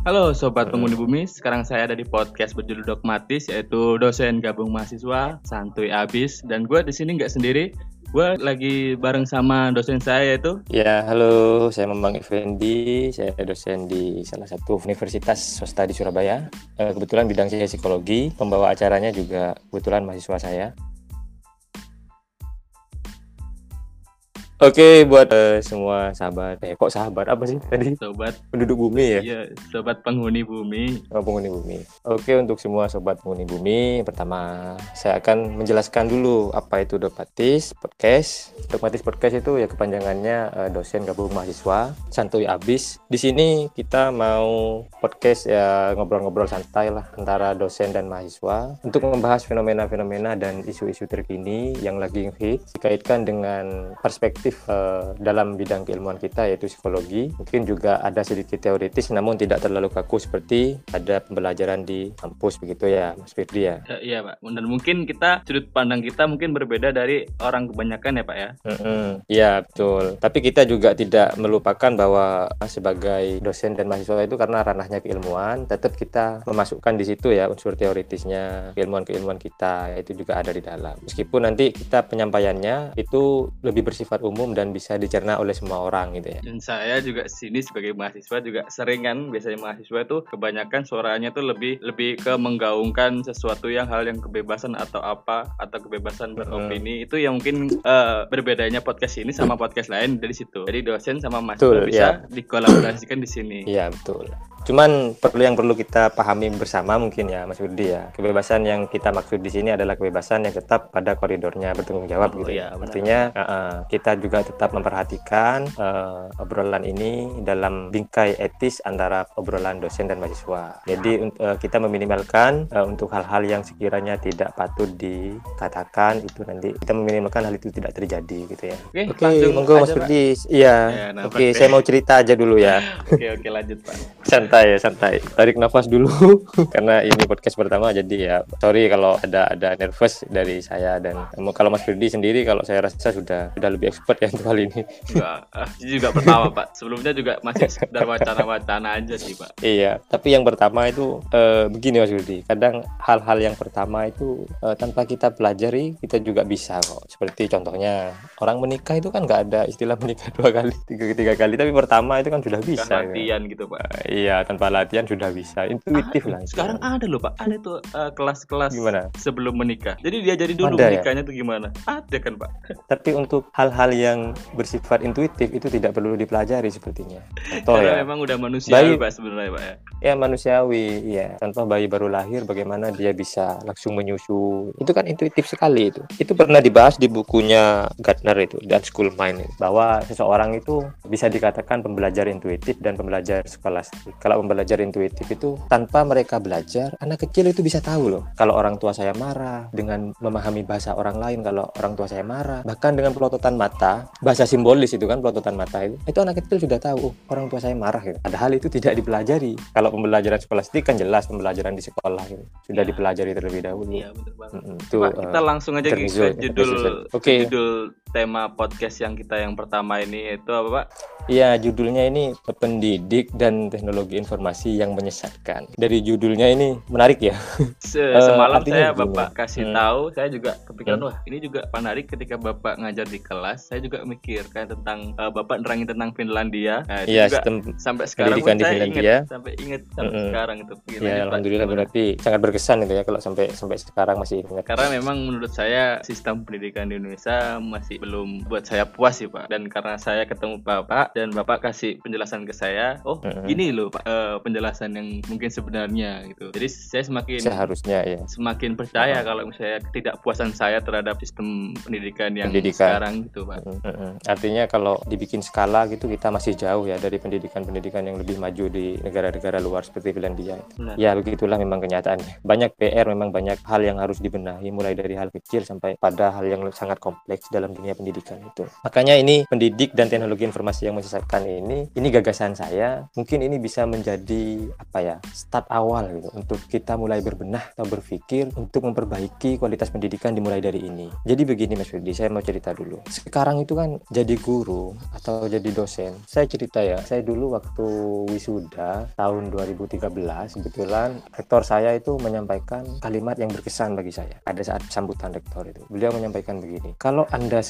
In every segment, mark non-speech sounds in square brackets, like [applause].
Halo Sobat Penghuni Bumi, sekarang saya ada di podcast berjudul Dogmatis yaitu dosen gabung mahasiswa Santuy Abis dan gue di sini nggak sendiri, gue lagi bareng sama dosen saya yaitu? Ya, halo, saya Memang Effendi, saya dosen di salah satu universitas swasta di Surabaya. Eh, Kebetulan bidang saya psikologi, pembawa acaranya juga kebetulan mahasiswa saya. Oke, buat eh, semua sahabat, eh kok sahabat apa sih tadi? Sobat Penduduk bumi ya? ya Sobat Penghuni Bumi. Oh, penghuni bumi. Oke, untuk semua sobat penghuni bumi, pertama saya akan menjelaskan dulu apa itu Dogmatis Podcast. Dogmatis Podcast itu ya kepanjangannya eh, dosen gabung mahasiswa santuy abis. Di sini kita mau podcast ya ngobrol-ngobrol santai lah antara dosen dan mahasiswa untuk membahas fenomena-fenomena dan isu-isu terkini yang lagi hits dikaitkan dengan perspektif eh, dalam bidang keilmuan kita yaitu psikologi. Mungkin juga ada sedikit teoritis namun tidak terlalu kaku seperti ada pembelajaran di kampus begitu ya Mas Firdi ya. Eh, iya Pak, dan mungkin kita sudut pandang kita mungkin berbeda dari orang kebanyakan ya Pak ya. Iya betul. Tapi kita juga tidak melupakan bahwa sebagai dosen dan mahasiswa itu karena ranahnya keilmuan, tetap kita memasukkan di situ ya unsur teoritisnya keilmuan-keilmuan kita itu juga ada di dalam. Meskipun nanti kita penyampaiannya itu lebih bersifat umum dan bisa dicerna oleh semua orang gitu ya. Dan saya juga sini sebagai mahasiswa juga sering kan biasanya mahasiswa itu kebanyakan suaranya tuh lebih lebih ke menggaungkan sesuatu yang hal yang kebebasan atau apa atau kebebasan beropini itu yang mungkin eh, berbedanya podcast ini sama podcast lain dari situ. Jadi dosen sama mahasiswa Betul, bisa ya. dikolaborasikan di sini. Iya betul. Cuman perlu yang perlu kita pahami bersama mungkin ya Mas Budi ya. Kebebasan yang kita maksud di sini adalah kebebasan yang tetap pada koridornya bertanggung jawab Oh, gitu iya, ya. benar. Artinya uh, uh, kita juga tetap memperhatikan uh, obrolan ini dalam bingkai etis antara obrolan dosen dan mahasiswa. Jadi uh, kita meminimalkan uh, untuk hal-hal yang sekiranya tidak patut dikatakan itu nanti kita meminimalkan hal itu tidak terjadi gitu ya. Oke, Oke, langsung monggo Mas. Budi. Iya. Ya, nah, Oke, saya mau cerita aja dulu ya. [laughs] Oke oke lanjut Pak. Santai ya santai tarik nafas dulu [laughs] karena ini podcast pertama jadi ya sorry kalau ada ada nervous dari saya dan kalau Mas Firdi sendiri kalau saya rasa sudah sudah lebih expert ya untuk hal ini Juga, ah, ini juga pertama Pak. Sebelumnya juga masih sekedar wacana-wacana aja sih Pak. iya tapi yang pertama itu eh, begini Mas Firdi kadang hal-hal yang pertama itu eh, tanpa kita pelajari kita juga bisa kok seperti contohnya orang menikah itu kan nggak ada istilah [laughs] menikah dua kali tiga tiga kali tapi pertama itu kan sudah bisa Kan ya. gitu Pak. iya tanpa latihan sudah bisa intuitif Ah, lah Sekarang ada loh Pak, ada tuh eh, kelas-kelas gimana sebelum menikah. Jadi diajari dulu Ada ya? menikahnya tuh gimana. Ada kan Pak? [laughs] Tapi untuk hal-hal yang bersifat intuitif itu tidak perlu dipelajari sepertinya. Contoh Karena ya, memang udah manusiawi Bayi- Pak sebenarnya Pak ya. Ya manusiawi, ya. Contoh bayi baru lahir, bagaimana dia bisa langsung menyusu, itu kan intuitif sekali itu. Itu pernah dibahas di bukunya Gardner itu dan School Mind itu, bahwa seseorang itu bisa dikatakan pembelajar intuitif dan pembelajar skolastik. Kalau pembelajar intuitif itu tanpa mereka belajar, anak kecil itu bisa tahu loh. Kalau orang tua saya marah dengan memahami bahasa orang lain, kalau orang tua saya marah, bahkan dengan pelototan mata, bahasa simbolis itu kan pelototan mata itu, itu anak kecil sudah tahu oh, orang tua saya marah gitu. Padahal itu tidak dipelajari. Kalau pembelajaran skolastik kan jelas pembelajaran di sekolah gitu. Sudah Ya. dipelajari terlebih dahulu. Iya betul banget. Mm-mm. Itu Pak, eh, kita langsung aja ke judul Oke. judul tema podcast yang kita yang pertama ini itu apa Pak? Iya, judulnya ini pendidik dan teknologi informasi yang menyesatkan. Dari judulnya ini menarik ya. [laughs] Se- Eh, Semalam artinya saya. Bapak kasih Hmm. tahu, saya juga kepikiran wah ini juga menarik ketika Bapak ngajar di kelas. Saya juga mikir kan tentang eh, Bapak nerangin tentang Finlandia. Nah, Iya, sistem sampai sekarang pendidikan di saya Finlandia. ingat sampai ingat sampai Mm-mm. sekarang itu. Ya Pak. alhamdulillah Gimana? berarti sangat berkesan itu ya kalau sampai sampai sekarang masih ingat. Karena memang menurut saya sistem pendidikan di Indonesia masih belum buat saya puas sih Pak. Dan karena saya ketemu Bapak dan Bapak kasih penjelasan ke saya, oh Mm-mm. gini loh Pak eh, penjelasan yang mungkin sebenarnya gitu. Jadi saya semakin Seharusnya ya. semakin percaya Mm-mm. kalau misalnya ketidakpuasan saya terhadap sistem pendidikan yang Pendidikan. sekarang gitu Pak. Mm, mm, mm. Artinya kalau dibikin skala gitu kita masih jauh ya dari pendidikan-pendidikan yang lebih maju di negara-negara luar seperti Finlandia. Benar. Ya begitulah memang kenyataannya. Banyak PR memang banyak hal yang harus dibenahi mulai dari hal kecil sampai pada hal yang sangat kompleks dalam dunia dunia pendidikan itu. Makanya ini pendidik dan teknologi informasi yang menyesatkan ini, ini gagasan saya. Mungkin ini bisa menjadi apa ya start awal gitu untuk kita mulai berbenah atau berpikir untuk memperbaiki kualitas pendidikan dimulai dari ini. Jadi begini Mas Firdi, saya mau cerita dulu. Sekarang itu kan jadi guru atau jadi dosen. Saya cerita ya, saya dulu waktu wisuda tahun 2013 kebetulan rektor saya itu menyampaikan kalimat yang berkesan bagi saya pada saat sambutan rektor itu. Beliau menyampaikan begini, kalau Anda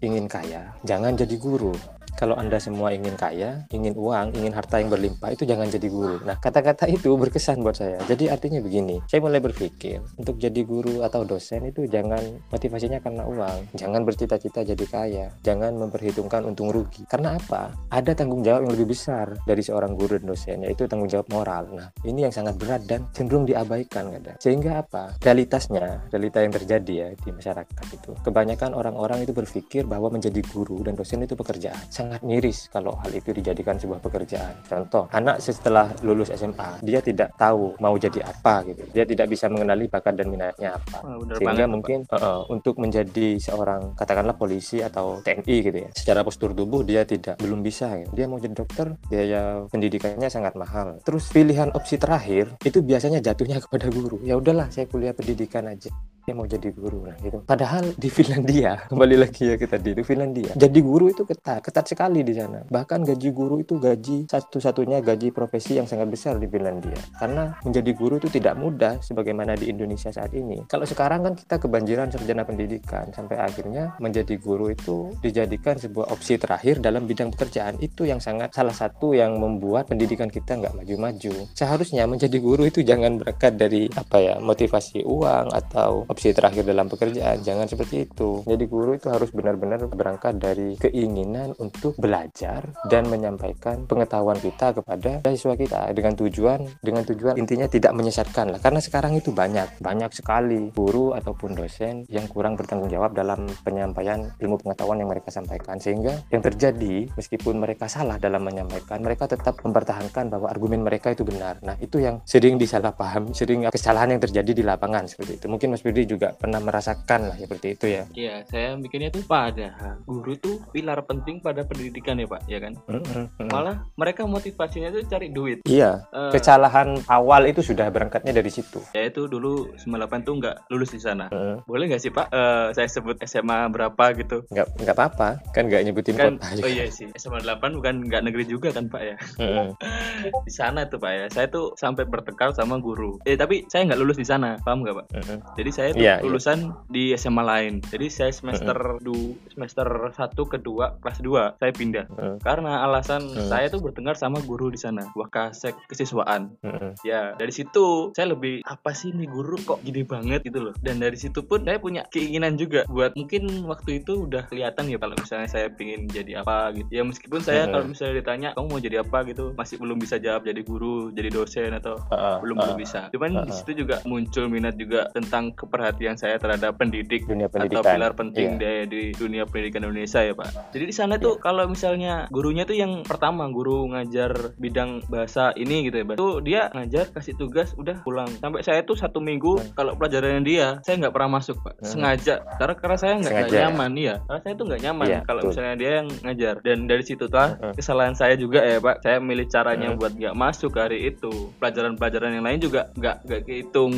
ingin kaya, jangan jadi guru kalau Anda semua ingin kaya, ingin uang, ingin harta yang berlimpah, itu jangan jadi guru. Nah, kata-kata itu berkesan buat saya. Jadi artinya begini, saya mulai berpikir, untuk jadi guru atau dosen itu jangan motivasinya karena uang. Jangan bercita-cita jadi kaya. Jangan memperhitungkan untung rugi. Karena apa? Ada tanggung jawab yang lebih besar dari seorang guru dan dosen, yaitu tanggung jawab moral. Nah, ini yang sangat berat dan cenderung diabaikan kadang. Sehingga apa? Realitasnya, realita yang terjadi ya di masyarakat itu. Kebanyakan orang-orang itu berpikir bahwa menjadi guru dan dosen itu pekerjaan sangat miris kalau hal itu dijadikan sebuah pekerjaan. Contoh, anak setelah lulus SMA, dia tidak tahu mau jadi apa gitu. Dia tidak bisa mengenali bakat dan minatnya apa. Oh, Sehingga banget, mungkin uh, uh, untuk menjadi seorang katakanlah polisi atau TNI gitu ya. Secara postur tubuh dia tidak belum bisa gitu. Dia mau jadi dokter, biaya pendidikannya sangat mahal. Terus pilihan opsi terakhir itu biasanya jatuhnya [laughs] kepada guru. Ya udahlah, saya kuliah pendidikan aja dia mau jadi guru nah gitu. Padahal di Finlandia [laughs] kembali lagi ya kita di itu Finlandia jadi guru itu ketat ketat sekali di sana. Bahkan gaji guru itu gaji satu-satunya gaji profesi yang sangat besar di Finlandia. Karena menjadi guru itu tidak mudah sebagaimana di Indonesia saat ini. Kalau sekarang kan kita kebanjiran sarjana pendidikan sampai akhirnya menjadi guru itu dijadikan sebuah opsi terakhir dalam bidang pekerjaan. Itu yang sangat salah satu yang membuat pendidikan kita nggak maju-maju. Seharusnya menjadi guru itu jangan berangkat dari apa ya motivasi uang atau opsi terakhir dalam pekerjaan. Jangan seperti itu. Jadi guru itu harus benar-benar berangkat dari keinginan untuk belajar dan menyampaikan pengetahuan kita kepada siswa kita dengan tujuan dengan tujuan intinya tidak menyesatkan lah. Karena sekarang itu banyak banyak sekali guru ataupun dosen yang kurang bertanggung jawab dalam penyampaian ilmu pengetahuan yang mereka sampaikan. Sehingga yang terjadi meskipun mereka salah dalam menyampaikan mereka tetap mempertahankan bahwa argumen mereka itu benar. Nah itu yang sering disalahpaham sering kesalahan yang terjadi di lapangan seperti itu. Mungkin Mas Budi juga pernah merasakan lah seperti itu ya. Iya, saya bikinnya tuh pada guru tuh pilar penting pada pendidikan ya Pak, ya kan? Mm-hmm. Malah mereka motivasinya tuh cari duit. Iya. Uh, kesalahan awal itu sudah berangkatnya dari situ. Ya itu dulu 98 tuh nggak lulus di sana. Mm. Boleh nggak sih Pak? Uh, saya sebut SMA berapa gitu? Nggak nggak apa-apa, kan nggak nyebutin kan, kota. Oh iya sih, SMA 8 bukan nggak negeri juga kan Pak ya? Mm. [laughs] di sana tuh Pak ya, saya tuh sampai bertekar sama guru. Eh tapi saya nggak lulus di sana, paham nggak Pak? Mm-hmm. Jadi saya tuh yeah, iya. lulusan yeah. di SMA lain. Jadi saya semester mm-hmm. du semester satu kedua kelas 2 saya pindah. Mm-hmm. Karena alasan mm-hmm. saya tuh bertengkar sama guru di sana, kasek kesiswaan. Mm-hmm. Ya, dari situ saya lebih apa sih nih guru kok gini banget gitu loh. Dan dari situ pun saya punya keinginan juga buat mungkin waktu itu udah kelihatan ya kalau misalnya saya pingin jadi apa gitu. Ya meskipun saya mm-hmm. kalau misalnya ditanya kamu mau jadi apa gitu, masih belum bisa jawab jadi guru, jadi dosen atau uh, belum uh, belum bisa. Cuman uh, di situ juga muncul minat juga tentang keperhatian saya terhadap pendidik dunia pendidikan. atau pilar penting yeah. di, di dunia pendidikan Indonesia ya Pak. Jadi di sana yeah. tuh kalau misalnya gurunya tuh yang pertama guru ngajar bidang bahasa ini gitu ya Pak. Tuh dia ngajar kasih tugas udah pulang. Sampai saya tuh satu minggu hmm. kalau pelajarannya dia saya nggak pernah masuk Pak. Hmm. Sengaja karena karena saya nggak nyaman ya. Karena saya tuh nggak nyaman yeah, kalau misalnya dia yang ngajar. Dan dari situ tuh hmm. kesalahan saya juga ya Pak. Saya milih caranya hmm. buat nggak masuk hari itu. Pelajaran-pelajaran yang lain juga nggak nggak kehitung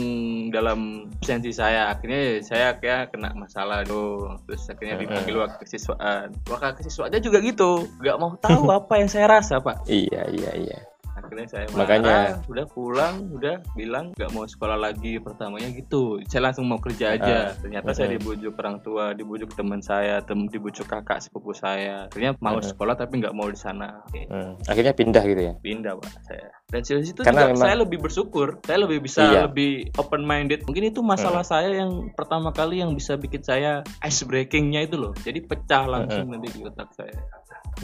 dalam sensi saya akhirnya saya kayak kena masalah tuh terus akhirnya dipanggil wakil kesiswaan wakil kesiswaannya juga gitu. Nggak mau tahu [laughs] apa yang saya rasa pak. Iya iya iya akhirnya saya marah, makanya. Udah pulang udah bilang nggak mau sekolah lagi pertamanya gitu. Saya langsung mau kerja aja. Uh, ternyata uh, saya dibujuk orang tua dibujuk teman saya tem dibujuk kakak sepupu saya. Akhirnya mau uh, sekolah tapi nggak mau di sana. Okay. uh, akhirnya pindah gitu ya? Pindah pak saya. Dan dari situ Karena juga memang, saya lebih bersyukur. Saya lebih bisa iya. lebih open minded mungkin itu masalah uh, saya yang pertama kali yang bisa bikin saya ice breakingnya itu loh. Jadi pecah langsung uh, nanti di otak saya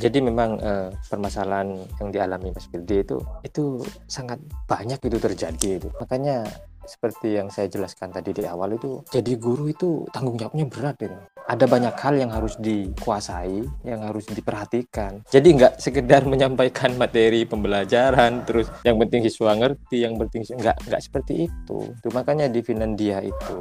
jadi memang uh, permasalahan yang dialami Mas Bildi itu itu sangat banyak itu terjadi itu. Makanya seperti yang saya jelaskan tadi di awal itu jadi guru itu tanggung jawabnya berat itu ada banyak hal yang harus dikuasai, yang harus diperhatikan. Jadi nggak sekedar [laughs] menyampaikan materi pembelajaran, terus yang penting siswa ngerti, yang penting nggak nggak seperti itu. Tuh, makanya di Finlandia itu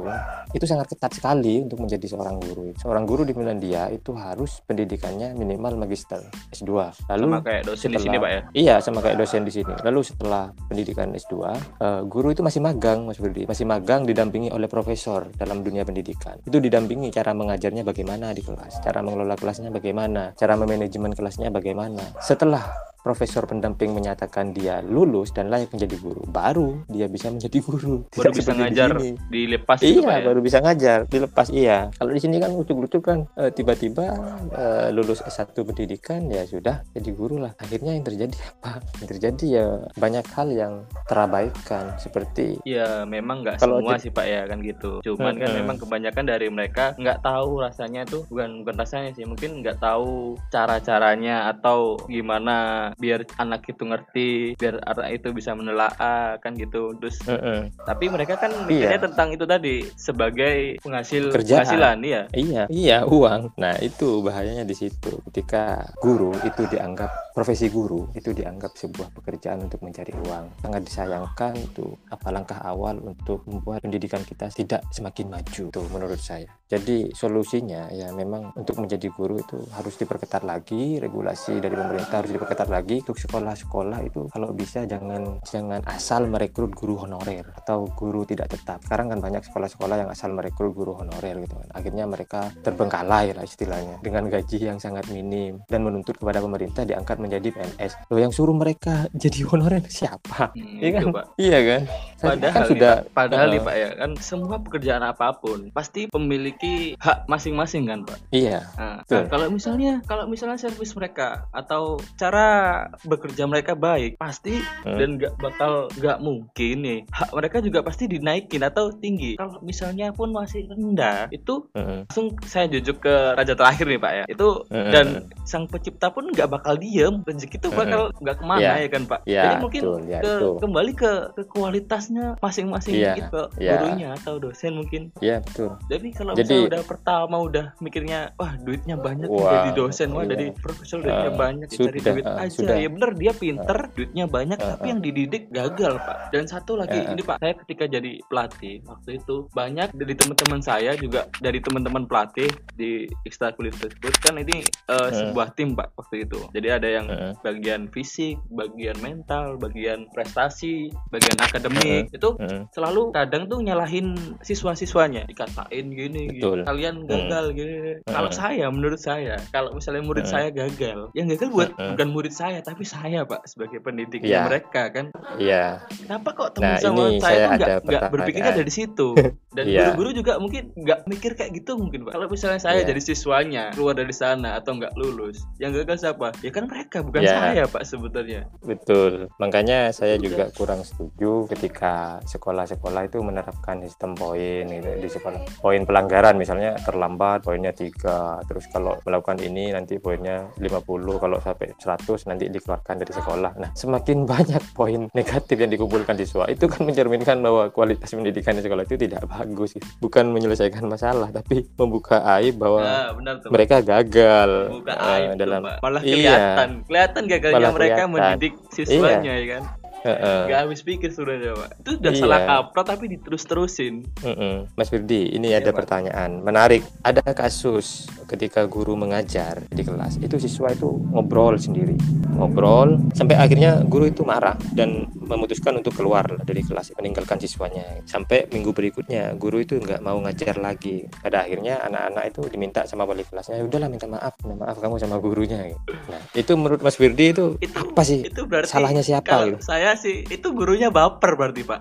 itu sangat ketat sekali untuk menjadi seorang guru. Seorang guru di Finlandia itu harus pendidikannya minimal magister S2. Lalu sama kayak dosen setelah, di sini pak ya? Iya sama kayak dosen di sini. Lalu setelah pendidikan S2, uh, eh, guru itu masih magang Mas Budi, masih magang didampingi oleh profesor dalam dunia pendidikan. Itu didampingi cara mengajarnya bagaimana di kelas, cara mengelola kelasnya bagaimana, cara memanajemen kelasnya bagaimana. Setelah profesor pendamping menyatakan dia lulus dan layak menjadi guru, baru dia bisa menjadi [laughs] guru. Baru bisa ngajar di dilepas gitu, Iya, ya? baru bisa ngajar, dilepas iya. Kalau di sini kan ucuk-ucuk kan eh, tiba-tiba uh, lulus S1 pendidikan ya sudah jadi guru lah. Akhirnya yang terjadi apa? Yang terjadi ya banyak hal yang terabaikan seperti Ya, memang nggak semua sih Pak ya kan gitu. Cuman hmm, kan memang kebanyakan dari mereka nggak tahu rasanya tuh bukan bukan rasanya sih, mungkin nggak tahu cara-caranya atau gimana biar anak itu ngerti biar anak itu bisa menelaah kan gitu. Terus uh -uh. tapi mereka kan mikirnya iya. tentang itu tadi sebagai penghasil Kerjaan. penghasilan iya. Iya. Iya uang. Nah itu bahayanya di situ. Ketika guru itu dianggap profesi guru itu dianggap sebuah pekerjaan untuk mencari uang. Sangat disayangkan itu apa langkah awal untuk membuat pendidikan kita tidak semakin maju tuh menurut saya. Jadi solusinya ya memang untuk menjadi guru itu harus diperketat lagi regulasi dari pemerintah harus diperketat lagi lagi untuk sekolah-sekolah itu kalau bisa jangan jangan asal merekrut guru honorer atau guru tidak tetap. Sekarang kan banyak sekolah-sekolah yang asal merekrut guru honorer gitu kan. Akhirnya mereka terbengkalai lah istilahnya dengan gaji yang sangat minim dan menuntut kepada pemerintah diangkat menjadi PNS. Loh yang suruh mereka jadi honorer siapa? Hmm, iya kan? Pak. Iya kan? Padahal kan sudah nih, padahal uh, nih Pak ya kan semua pekerjaan apa pun pasti memiliki hak masing-masing kan Pak. Iya. Nah, nah kalau misalnya kalau misalnya servis mereka atau cara bekerja mereka baik pasti hmm. dan nggak bakal nggak mungkin nih hak mereka juga pasti dinaikin atau tinggi kalau misalnya pun masih rendah itu hmm. langsung saya jujuk ke raja terakhir nih pak ya itu hmm. dan sang pencipta pun nggak bakal diem rezeki itu bakal nggak hmm. ke mana yeah. ya kan pak yeah, jadi mungkin betul, yeah, ke, kembali ke, ke kualitasnya masing-masing yeah, gitu yeah. gurunya atau dosen mungkin iya yeah, betul jadi kalau jadi, misalnya udah pertama udah mikirnya wah duitnya banyak wow, jadi dosen wah yeah. jadi profesor duitnya uh, banyak cari duit uh, aja sudah. ya bener. Dia pinter uh, duitnya banyak uh, tapi yang dididik gagal pak. Dan satu lagi uh, ini pak. Saya ketika jadi pelatih waktu itu banyak dari teman-teman saya juga dari teman-teman pelatih di ekstrakurikuler tersebut. Kan ini uh, uh, sebuah tim pak waktu itu. Jadi ada yang uh, bagian fisik bagian mental bagian prestasi bagian akademik. Uh, itu uh, selalu kadang tuh nyalahin siswa-siswanya. Dikatain gini, gini. Kalian gagal uh, gini. Uh, kalau saya menurut saya kalau misalnya murid uh, saya gagal yang gagal buat uh, bukan murid saya saya tapi saya pak sebagai pendidiknya yeah. mereka kan iya yeah. kenapa kok teman nah, sama saya, saya nggak nggak berpikirnya dari situ [laughs] dan yeah. guru-guru juga mungkin nggak mikir kayak gitu mungkin pak. Kalau misalnya saya yeah. jadi siswanya keluar dari sana atau nggak lulus yang gagal siapa? Ya kan mereka bukan yeah. saya pak sebetulnya. Betul. Makanya saya juga kurang setuju ketika sekolah-sekolah itu menerapkan sistem poin gitu di sekolah. Poin pelanggaran misalnya terlambat poinnya tiga. Terus kalau melakukan ini nanti poinnya 50 kalau sampai 100 nanti dikeluarkan dari sekolah. Nah, semakin [laughs] banyak poin negatif yang dikumpulkan siswa, itu kan mencerminkan bahwa kualitas pendidikan di sekolah itu tidak bagus. Bukan menyelesaikan masalah, tapi membuka aib bahwa nah, benar tuh. mereka gagal membuka aib uh, dalam tuh, malah iya. kelihatan, iya, kelihatan gagalnya malah mereka kelihatan. mendidik siswanya iya. ya kan. Uh, Gak habis pikir sudah Pak. Itu udah iya. salah kaprah tapi diterus-terusin. Uh -uh. Mas Firdi, ini iya, ada Pak. pertanyaan menarik. Ada kasus ketika guru mengajar di kelas, itu siswa itu ngobrol sendiri, ngobrol sampai akhirnya guru itu marah dan memutuskan untuk keluar dari kelas, meninggalkan siswanya. Sampai minggu berikutnya guru itu nggak mau ngajar lagi. Pada akhirnya anak-anak itu diminta sama wali kelasnya, ya udahlah minta maaf, minta maaf kamu sama gurunya. Nah, itu menurut Mas Firdi itu, itu apa sih? Itu berarti salahnya siapa? Gitu? Saya sih itu gurunya baper berarti pak.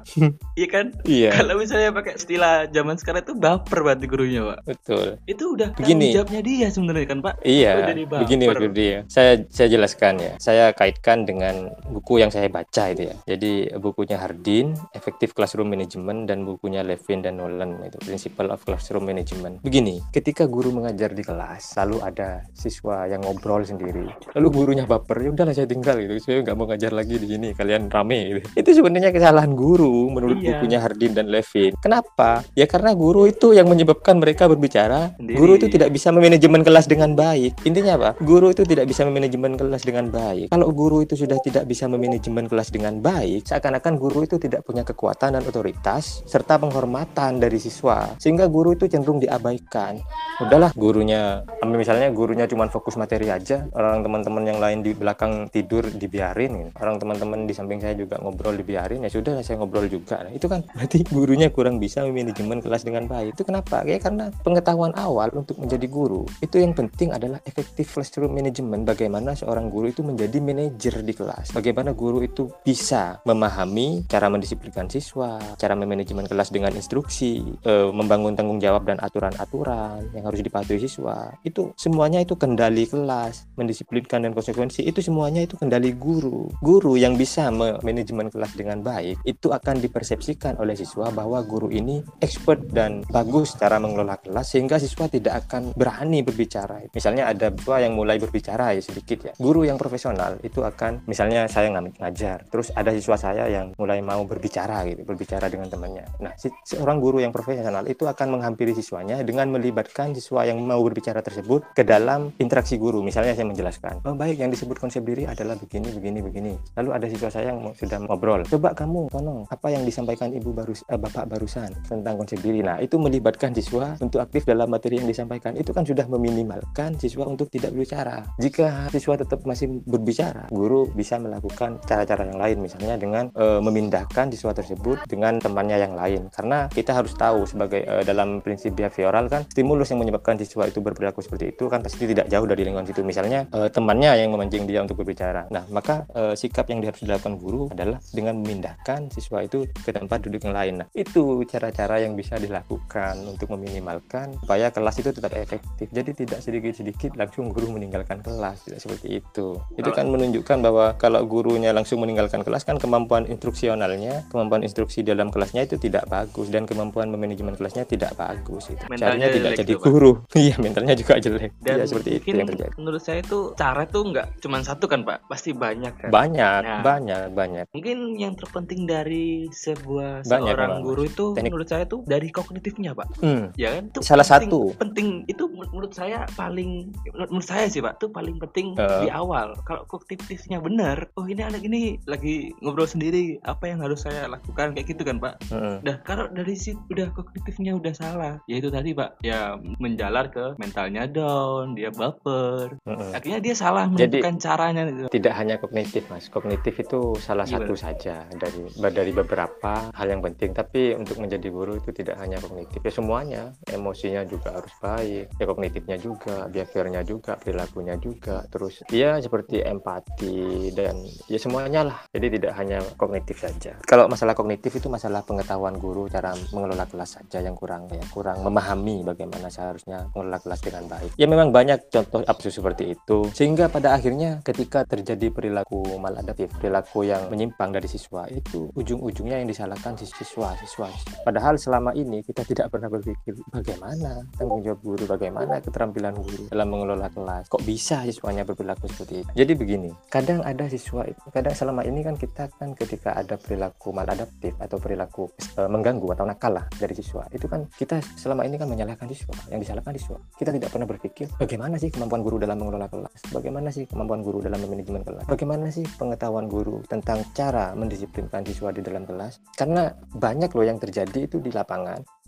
Iya kan? Iya. Kalau misalnya pakai istilah zaman sekarang itu baper berarti gurunya pak. Betul. Itu udah begini. jawabnya dia sebenarnya kan pak? Iya begini pak dia. Saya saya jelaskan ya. Saya kaitkan dengan buku yang saya baca itu ya. Jadi bukunya Hardin Effective Classroom Management dan bukunya Levin dan Nolan itu Principle of Classroom Management. Begini ketika guru mengajar di kelas lalu ada siswa yang ngobrol sendiri lalu gurunya baper ya udahlah saya tinggal gitu. Saya nggak mau ngajar lagi di sini. Kalian rame gitu. Itu sebenarnya kesalahan guru menurut Iya. bukunya Hardin dan Levin. Kenapa? Ya karena guru itu yang menyebabkan mereka berbicara. Sendiri. Guru itu tidak bisa memanajemen kelas dengan baik. Intinya apa? Guru itu tidak bisa memanajemen kelas dengan baik. Kalau guru itu sudah tidak bisa memanajemen kelas dengan baik, seakan-akan guru itu tidak punya kekuatan dan otoritas serta penghormatan dari siswa. Sehingga guru itu cenderung diabaikan. Udahlah gurunya, ambil misalnya gurunya cuma fokus materi aja, orang teman-teman yang lain di belakang tidur dibiarin, gitu. orang teman-teman di samping saya juga ngobrol dibiarin, ya sudah saya ngobrol juga. Nah, itu kan berarti gurunya kurang bisa memanajemen kelas dengan baik. Itu kenapa? Ya karena pengetahuan awal untuk menjadi guru itu yang penting adalah efektif classroom management. Bagaimana seorang guru itu menjadi manajer di kelas. Bagaimana guru itu bisa memahami cara mendisiplinkan siswa, cara memanajemen kelas dengan instruksi, eh, membangun tanggung jawab dan aturan-aturan yang harus dipatuhi siswa. Itu semuanya itu kendali kelas, mendisiplinkan dan konsekuensi itu semuanya itu kendali guru. Guru yang bisa manajemen kelas dengan baik itu akan dipersepsikan oleh siswa bahwa guru ini expert dan bagus cara mengelola kelas sehingga siswa tidak akan berani berbicara. Misalnya ada siswa yang mulai berbicara ya sedikit ya. Guru yang profesional itu akan misalnya saya ngajar, terus ada siswa saya yang mulai mau berbicara gitu, berbicara dengan temannya. Nah, seorang guru yang profesional itu akan menghampiri siswanya dengan melibatkan siswa yang mau berbicara tersebut ke dalam interaksi guru. Misalnya saya menjelaskan, oh baik yang disebut konsep diri adalah begini, begini, begini. Lalu ada siswa saya yang sudah ngobrol, coba kamu, tolong apa yang disampaikan ibu baru eh, bapak barusan tentang konsep diri. Nah, itu melibatkan siswa untuk aktif dalam materi yang disampaikan. Itu kan sudah meminimalkan siswa untuk tidak berbicara. Jika siswa tetap masih berbicara, guru bisa melakukan cara-cara yang lain, misalnya dengan eh, memindahkan siswa tersebut dengan temannya yang lain. Karena kita harus tahu sebagai eh, dalam prinsip behavioral kan stimulus yang menyebabkan siswa itu berperilaku seperti itu kan pasti tidak jauh dari lingkungan situ. Misalnya eh, temannya yang memancing dia untuk berbicara. Nah, maka eh, sikap yang harus dilakukan guru adalah dengan memindahkan siswa itu ke tempat duduk yang lain. Nah, itu cara-cara yang bisa dilakukan untuk meminimalkan supaya kelas itu tetap efektif. Jadi tidak sedikit-sedikit langsung guru meninggalkan kelas, tidak seperti itu. Itu kan menunjukkan bahwa kalau gurunya langsung meninggalkan kelas kan kemampuan instruksionalnya, kemampuan instruksi dalam kelasnya itu tidak bagus dan kemampuan memanajemen kelasnya tidak bagus. Itu. Mentalnya Caranya tidak jadi juga, guru. [laughs] Iya, mentalnya juga jelek. Dan Iya, seperti itu yang terjadi. menurut saya tuh cara tuh nggak cuma satu kan Pak, pasti banyak kan. Banyak, Nah. banyak, banyak. Mungkin yang terpenting dari sebuah Banyak seorang memang. guru itu Teknik. menurut saya tuh dari kognitifnya Pak. Hmm. Ya kan? Itu Salah penting- satu. penting itu menur- menurut saya paling menurut saya sih Pak, itu paling penting Eh. di awal. Kalau kognitifnya benar, oh ini anak ini lagi ngobrol sendiri, apa yang harus saya lakukan kayak gitu kan Pak. Udah kalau dari situ udah kognitifnya udah salah, ya itu tadi Pak, ya menjalar ke mentalnya down, dia baper. Mm-mm. Akhirnya dia salah Jadi- menentukan caranya gitu. tidak hanya kognitif mas kognitif itu salah Gimana? satu saja dari dari beberapa hal yang penting. Tapi untuk menjadi guru itu tidak hanya kognitif. Ya semuanya. Emosinya juga harus baik. Ya kognitifnya juga behaviornya juga perilakunya juga. Terus ya seperti empati dan ya semuanya lah. Jadi tidak hanya kognitif saja. Kalau masalah kognitif itu masalah pengetahuan guru cara mengelola kelas saja yang kurang ya kurang memahami bagaimana seharusnya mengelola kelas dengan baik. Ya memang banyak contoh absurd seperti itu. Sehingga pada akhirnya ketika terjadi perilaku maladaptif perilaku yang menyimpang dari siswa itu ujung-ujungnya yang disalahkan si siswa siswa padahal selama ini kita tidak pernah berpikir bagaimana tanggung jawab guru? Bagaimana keterampilan guru dalam mengelola kelas? Kok bisa siswanya berperilaku seperti itu? Jadi begini kadang ada siswa kadang selama ini kan kita kan ketika ada perilaku maladaptif atau perilaku eh, mengganggu atau nakal lah dari siswa itu kan kita selama ini kan menyalahkan siswa yang disalahkan siswa. Kita tidak pernah berpikir bagaimana sih kemampuan guru dalam mengelola kelas? Bagaimana sih kemampuan guru dalam manajemen kelas? Bagaimana sih pengetahuan guru tentang cara mendisiplinkan siswa di dalam kelas. Karena banyak loh yang terjadi itu di lapangan